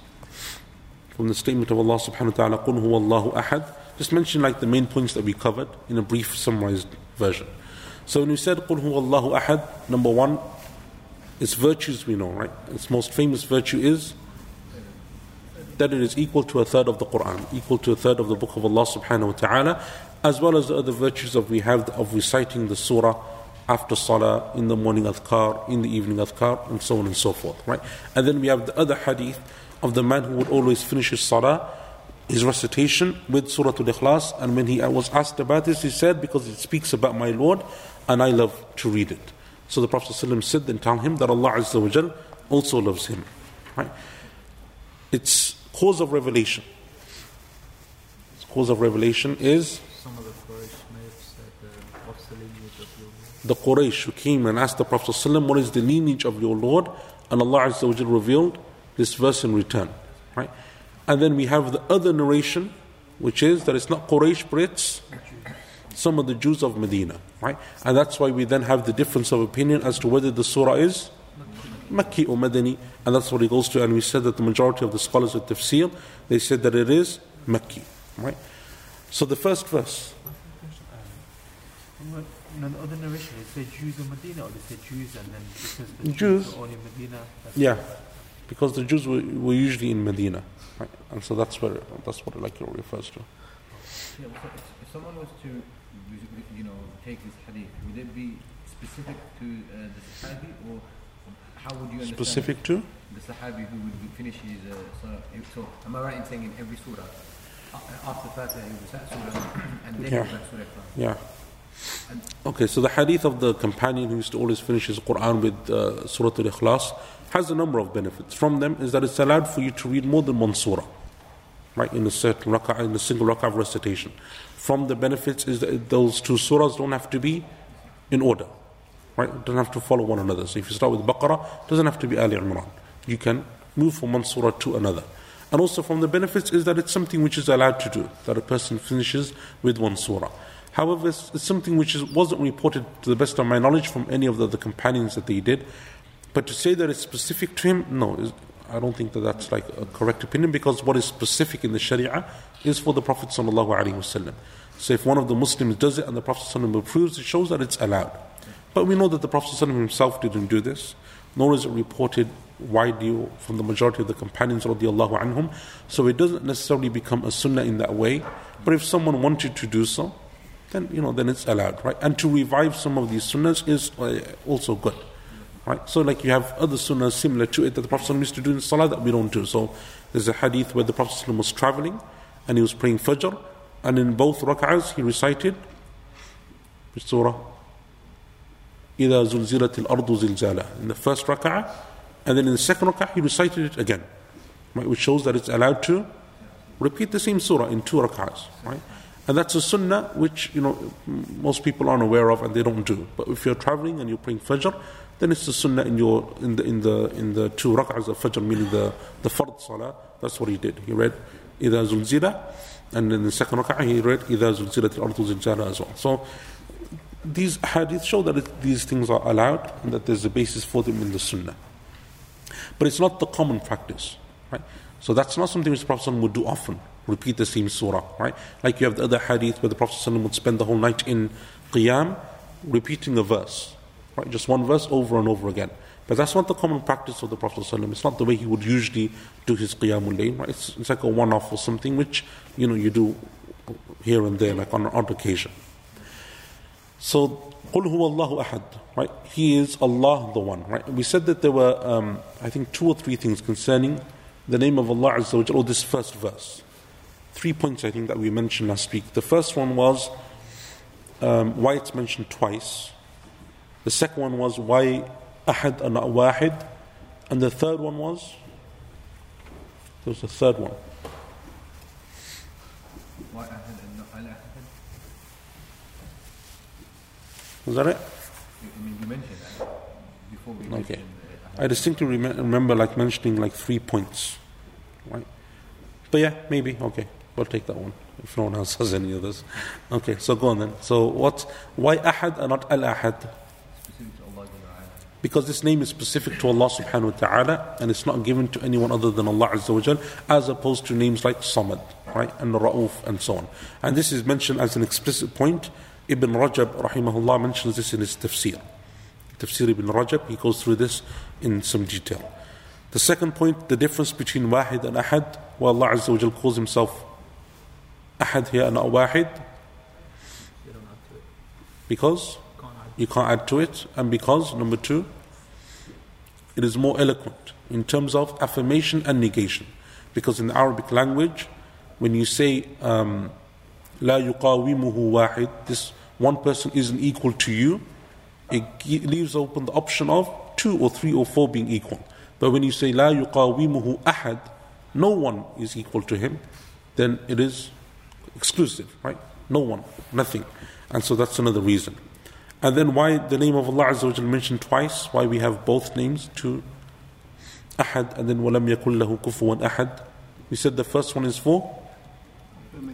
A: from the statement of Allah subhanahu wa ta'ala قُلْ هُوَ اللَّهُ أَحَدٌ just mention like the main points that we covered in a brief summarized version so when we said قُلْ هُوَ اللَّهُ أَحَدٌ number one its virtues we know right its most famous virtue is that it is equal to a third of the Quran equal to a third of the book of Allah subhanahu wa ta'ala as well as the other virtues of we have of reciting the surah after salah, in the morning adhkar, in the evening adhkar, and so on and so forth, right? And then we have the other hadith of the man who would always finish his salah, his recitation with Surah Al-Ikhlas, and when he was asked about this, he said, because it speaks about my Lord, and I love to read it. So the Prophet said, then tell him that Allah Azza wa Jal also loves him, right? Its cause of revelation. Its cause of revelation is
C: Some of the Quraysh may have said, uh, what's the lineage of your Lord?
A: The Quraysh who came and asked the Prophet ﷺ, What is the lineage of your Lord? And Allah revealed this verse in return. Right? And then we have the other narration, which is that it's not Quraysh, but it's some of the Jews of Medina. Right? And that's why we then have the difference of opinion as to whether the surah is Makki or Madani, and that's what it goes to. And we said that the majority of the scholars of tafsir, they said that it is Makki. Right? So the first verse.
D: Well, You the other narration, it said Jews in Medina, or they said Jews and then because the
A: Jews.
D: Jews were only in Medina. that's-
A: Yeah, because the Jews were, were usually in Medina, right? And so that's where that's what like it refers to.
B: Yeah, so if, if someone was to, you know, take this hadith, would it be specific to uh, the Sahabi or how would you understand
A: Specific to
B: the Sahabi who would finish his uh, salah? If- So, am I right in saying in every surah, after Fatiha he would recite surah and then
A: Yeah.
B: he would recite surah
A: yeah. Okay, so the hadith of the companion who used to always finish his Quran with uh, Surah Al-Ikhlas has a number of benefits. From them is that it's allowed for you to read more than one surah, right, in a certain rak'ah, in a single rak'ah of recitation. From the benefits is that those two surahs don't have to be in order, right? It doesn't have to follow one another. So if you start with Baqarah, it doesn't have to be Ali Imran. You can move from one surah to another. And also from the benefits is that it's something which is allowed to do, that a person finishes with one surah. However, it's, something which is, wasn't reported to the best of my knowledge from any of the, companions that they did. But to say that it's specific to him, no, I don't think that that's like a correct opinion because what is specific in the Sharia is for the Prophet sallallahu alaihi wasallam. So if one of the Muslims does it and the Prophet wasallam approves, it shows that it's allowed. But we know that the Prophet wasallam himself didn't do this, nor is it reported widely from the majority of the companions radiallahu anhum. So it doesn't necessarily become a sunnah in that way. But if someone wanted to do so, then you know then it's allowed, right? And to revive some of these sunnahs is uh, also good. Right? So, like you have other sunnahs similar to it that the Prophet ﷺ used to do in Salah that we don't do. So, there's a hadith where the Prophet ﷺ was traveling and he was praying Fajr, and in both rak'ahs he recited which surah? إِذَا زُلْزِلَتِ الْأَرْضُ زِلْزَالًا In the first rak'ah, and then in the second rak'ah he recited it again, right? Which shows that it's allowed to repeat the same surah in two rak'ahs, right? And that's a sunnah which you know m- most people aren't aware of and they don't do. But if you're traveling and you're praying Fajr, then it's the sunnah in your in the in the in the two rak'ahs of Fajr, meaning the the fard salah. That's what he did. He read إِذَا زُلْزِلَ and in the second rak'ah he read إِذَا زُلْزِلَتِ الْأَرْضُ زِلْزَالًا as well. So these hadiths show that it, these things are allowed and that there's a basis for them in the sunnah. But it's not the common practice, right? So that's not something which the Prophet ﷺ would do often, repeat the same surah, right? Like you have the other hadith where the Prophet ﷺ would spend the whole night in qiyam, repeating a verse, right? Just one verse over and over again. But that's not the common practice of the Prophet ﷺ. It's not the way he would usually do his qiyamul layl, right? It's, it's like a one-off or something which, you know, you do here and there, like on an odd occasion. So, قُلْ هُوَ اللَّهُ أَحَدٌ Right? He is Allah the One. Right? We said that there were, um, I think, two or three things concerning the name of Allah Azza wa Jalla, or this first verse. Three points, I think, that we mentioned last week. The first one was um, why it's mentioned twice. The second one was why Ahad and not Wahid. And the third one was, there was a third one.
B: Why Ahad and not Al Ahad?
A: Was that it?
B: I mean, you mentioned that before we
A: Okay.
B: mentioned uh,
A: I distinctly rem- remember like mentioning like three points, right? But yeah, maybe okay. We'll take that one if no one else has any others. Okay, so go on then. So what? Why Ahad and not Al Ahad? Because this name is specific to Allah Subhanahu wa Taala, and it's not given to anyone other than Allah Azza wa Jal, as opposed to names like Samad, right, and Ra'uf, and so on. And this is mentioned as an explicit point. Ibn Rajab, rahimahullah, mentions this in his tafsir. Tafsir ibn Rajab, he goes through this in some detail. The second point, the difference between Wahid and Ahad, where Allah Azza wa Jal calls himself Ahad here and not Wahid,
C: You don't have to.
A: because
C: Can't add.
A: you can't add to it, and because, number two, it is more eloquent in terms of affirmation and negation. Because in the Arabic language, when you say, um, لا يقاومه واحد, this one person isn't equal to you, it ge- leaves open the option of two or three or four being equal. But when you say لا يقاومه أحد, no one is equal to him, then it is exclusive, right? No one, nothing. And so that's another reason. And then why the name of Allah Azza wa mentioned twice, why we have both names to ahad, and then walam yakul lahu kufuwan ahad. We said the first one is for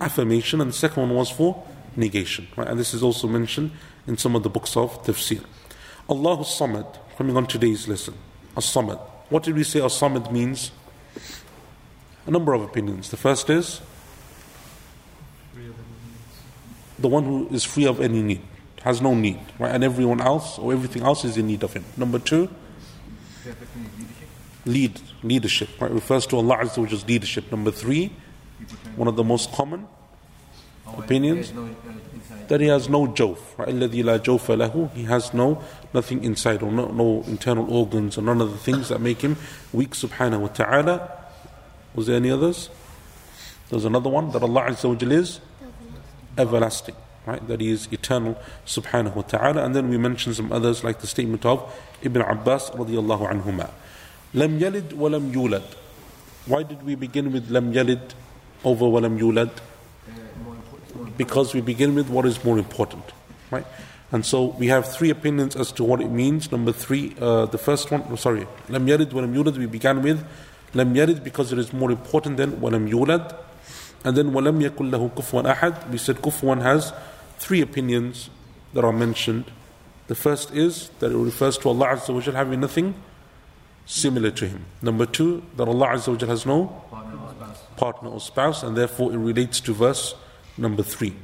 A: affirmation, and the second one was for negation. Right? And this is also mentioned in some of the books of tafsir. Allahu Samad, coming on today's lesson. As-Samad. What did we say As-Samad means? A number of opinions. The first is
C: Free of any needs.
A: The one who is free of any need, has no need, right? And everyone else or everything else is in need of him. Number two, lead, leadership, right? Refers to Allah Azza which is leadership. Number three, one of the most common opinions that he has no jawf, right? He has no nothing inside or no, no internal organs or none of the things that make him weak subhanahu wa ta'ala. Was there any others? There's another one that Allah Azza wa is everlasting, right? That He is eternal, subhanahu wa ta'ala. And then we mention some others like the statement of Ibn Abbas radiallahu anhuma. Lam yalid wa lam yulad. Why did we begin with lam yalid over
B: wa lam yulad?
A: Because we begin with what is more important, right? And so we have three opinions as to what it means. Number three, uh, the first one, oh, sorry, lam yalid wa lam yulad, we began with lam yalid because it is more important than wa lam yulad. And then lam yakul lahu kufuwan ahad, we said kufuwan has three opinions that are mentioned. The first is that it refers to Allah Azza wa Jal having nothing similar to Him. Number two, that Allah Azza wa Jal has no
B: partner or spouse,
A: and therefore it relates to verse number three.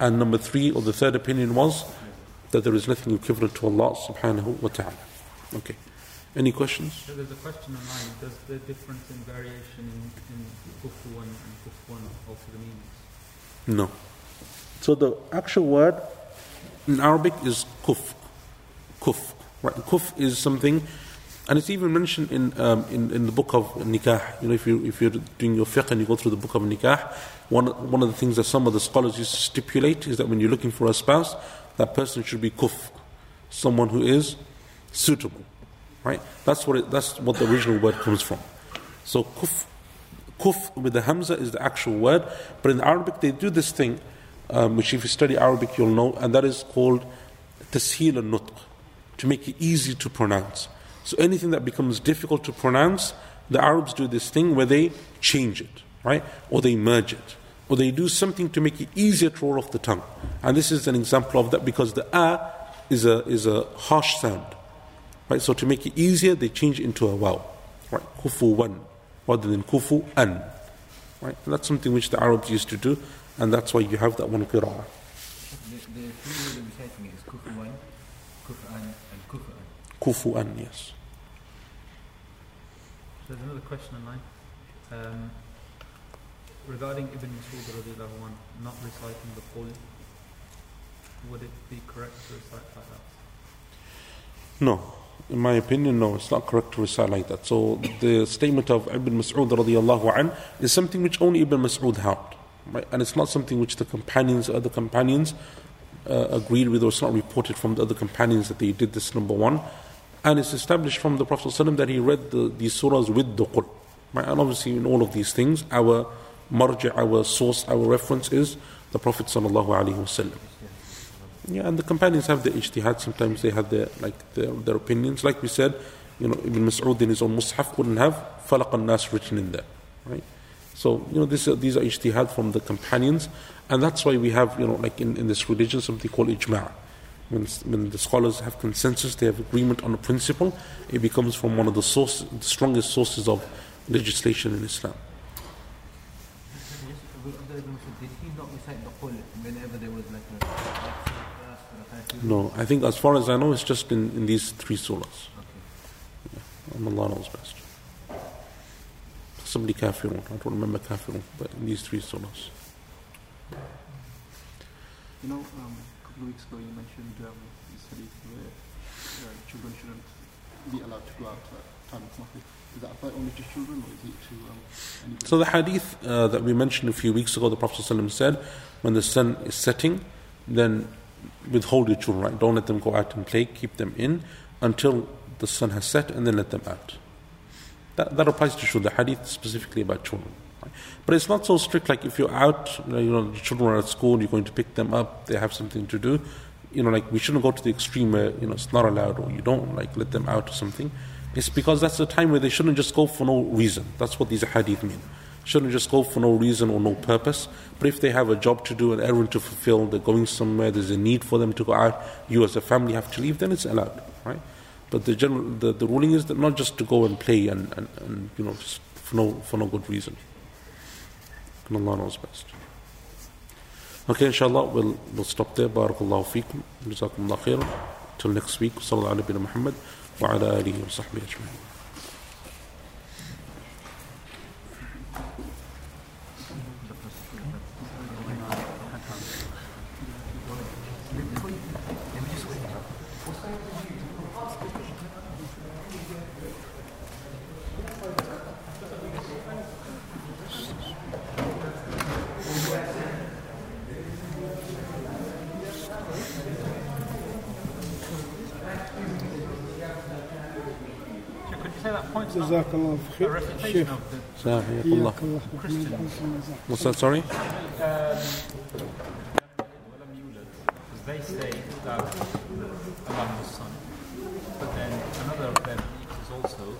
A: And number three, or the third opinion was that there is nothing equivalent to Allah subhanahu wa ta'ala. Okay. Any questions?
C: So there's a question online. Does the difference in variation in, in kufuwan and kufuwan alter the meanings?
A: No. So the actual word in Arabic is kuf. Kuf. Right. Kuf is something, and it's even mentioned in, um, in in the book of nikah. You know, if you if you're doing your fiqh and you go through the book of nikah, one one of the things that some of the scholars used to stipulate is that when you're looking for a spouse, that person should be kuf, someone who is suitable. Right. That's what it, that's what the original word comes from. So kuf kuf with the hamza is the actual word, but in Arabic they do this thing, um, which if you study Arabic you'll know, and that is called tasheel al nutq, to make it easy to pronounce. So anything that becomes difficult to pronounce, the Arabs do this thing where they change it, right, or they merge it, or they do something to make it easier to roll off the tongue. And this is an example of that because the a is a is a harsh sound. Right? So to make it easier, they change it into a waw. Right? Kufu one rather than kufu an. Right? And that's something which the Arabs used to do, and that's why you have that one qira'ah.
B: The, the three ways of reciting it is kufuwan, kuf'an, and kuf'an.
A: Kufu an, yes.
C: So there's another question online. Um, regarding Ibn Mas'ud radiallahu anh not reciting the Qul, would it be correct to recite like that?
A: No. In my opinion, no, it's not correct to recite like that. So the statement of Ibn Mas'ud radiallahu an is something which only Ibn Mas'ud had. Right? And it's not something which the companions, other companions, uh, agreed with, or it's not reported from the other companions that they did this, number one. And it's established from the Prophet that he read the, these surahs with the Qul. Right? And obviously, in all of these things, our marja, our source, our reference is the Prophet sallallahu alaihi wasallam. Yeah, and the companions have the ijtihad. Sometimes they have their like their, their opinions. Like we said, you know, Ibn Mas'ud in his own mushaf wouldn't have falaq al-nas written in there, right? So you know, this, are- these are ijtihad from the companions, and that's why we have you know, like in, in this religion, something called ijma'. When, when the scholars have consensus, they have agreement on a principle. It becomes from one of the source, the strongest sources of legislation in Islam.
B: Did he not recite the qul whenever there was like a class or a class?
A: No, I think as far as I know, it's just in, in these three surahs.
B: Okay.
A: And Allah knows best. Possibly kafirun. I don't remember kafirun, but in these three surahs.
E: You know, um, a couple of weeks ago you mentioned um, this hadith where uh, children shouldn't be allowed to go out at time of Maghrib. Does that apply only to children or is it to um, anybody?
A: So the hadith uh, that we mentioned a few weeks ago, the Prophet ﷺ said, when the sun is setting, then withhold your children, right? Don't let them go out and play, keep them in until the sun has set and then let them out. That, that applies to children. The hadith specifically about children. right? But it's not so strict like if you're out, you know, you know, the children are at school, and you're going to pick them up, they have something to do. You know, like we shouldn't go to the extreme where, you know, it's not allowed or you don't like let them out or something. It's because that's the time where they shouldn't just go for no reason. That's what these hadith mean. Shouldn't just go for no reason or no purpose. But if they have a job to do, an errand to fulfill, they're going somewhere, there's a need for them to go out, you as a family have to leave, then it's allowed, right? But the general, the, the ruling is that not just to go and play and, and, and you know, for no, for no good reason. And Allah knows best. Okay, inshallah, we'll, we'll stop there. Barakallahu feekum. Jazakumullah. Till next week. Sallallahu alayhi wa Muhammad wa ala alihi wa What's that, sorry?
C: Um, they say that Allah was Son. But then another of is also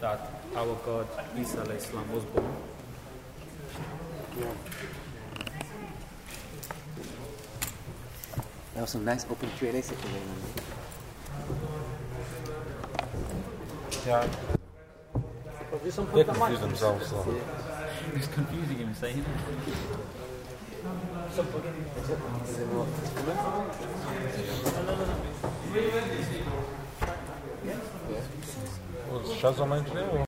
C: that our God Isa Islam was born. Yeah.
F: That was a nice open presentation. Eh, session.
A: Yeah. They confuse themselves. So.
C: He's confusing him, saying.
A: Was Shazam engineer?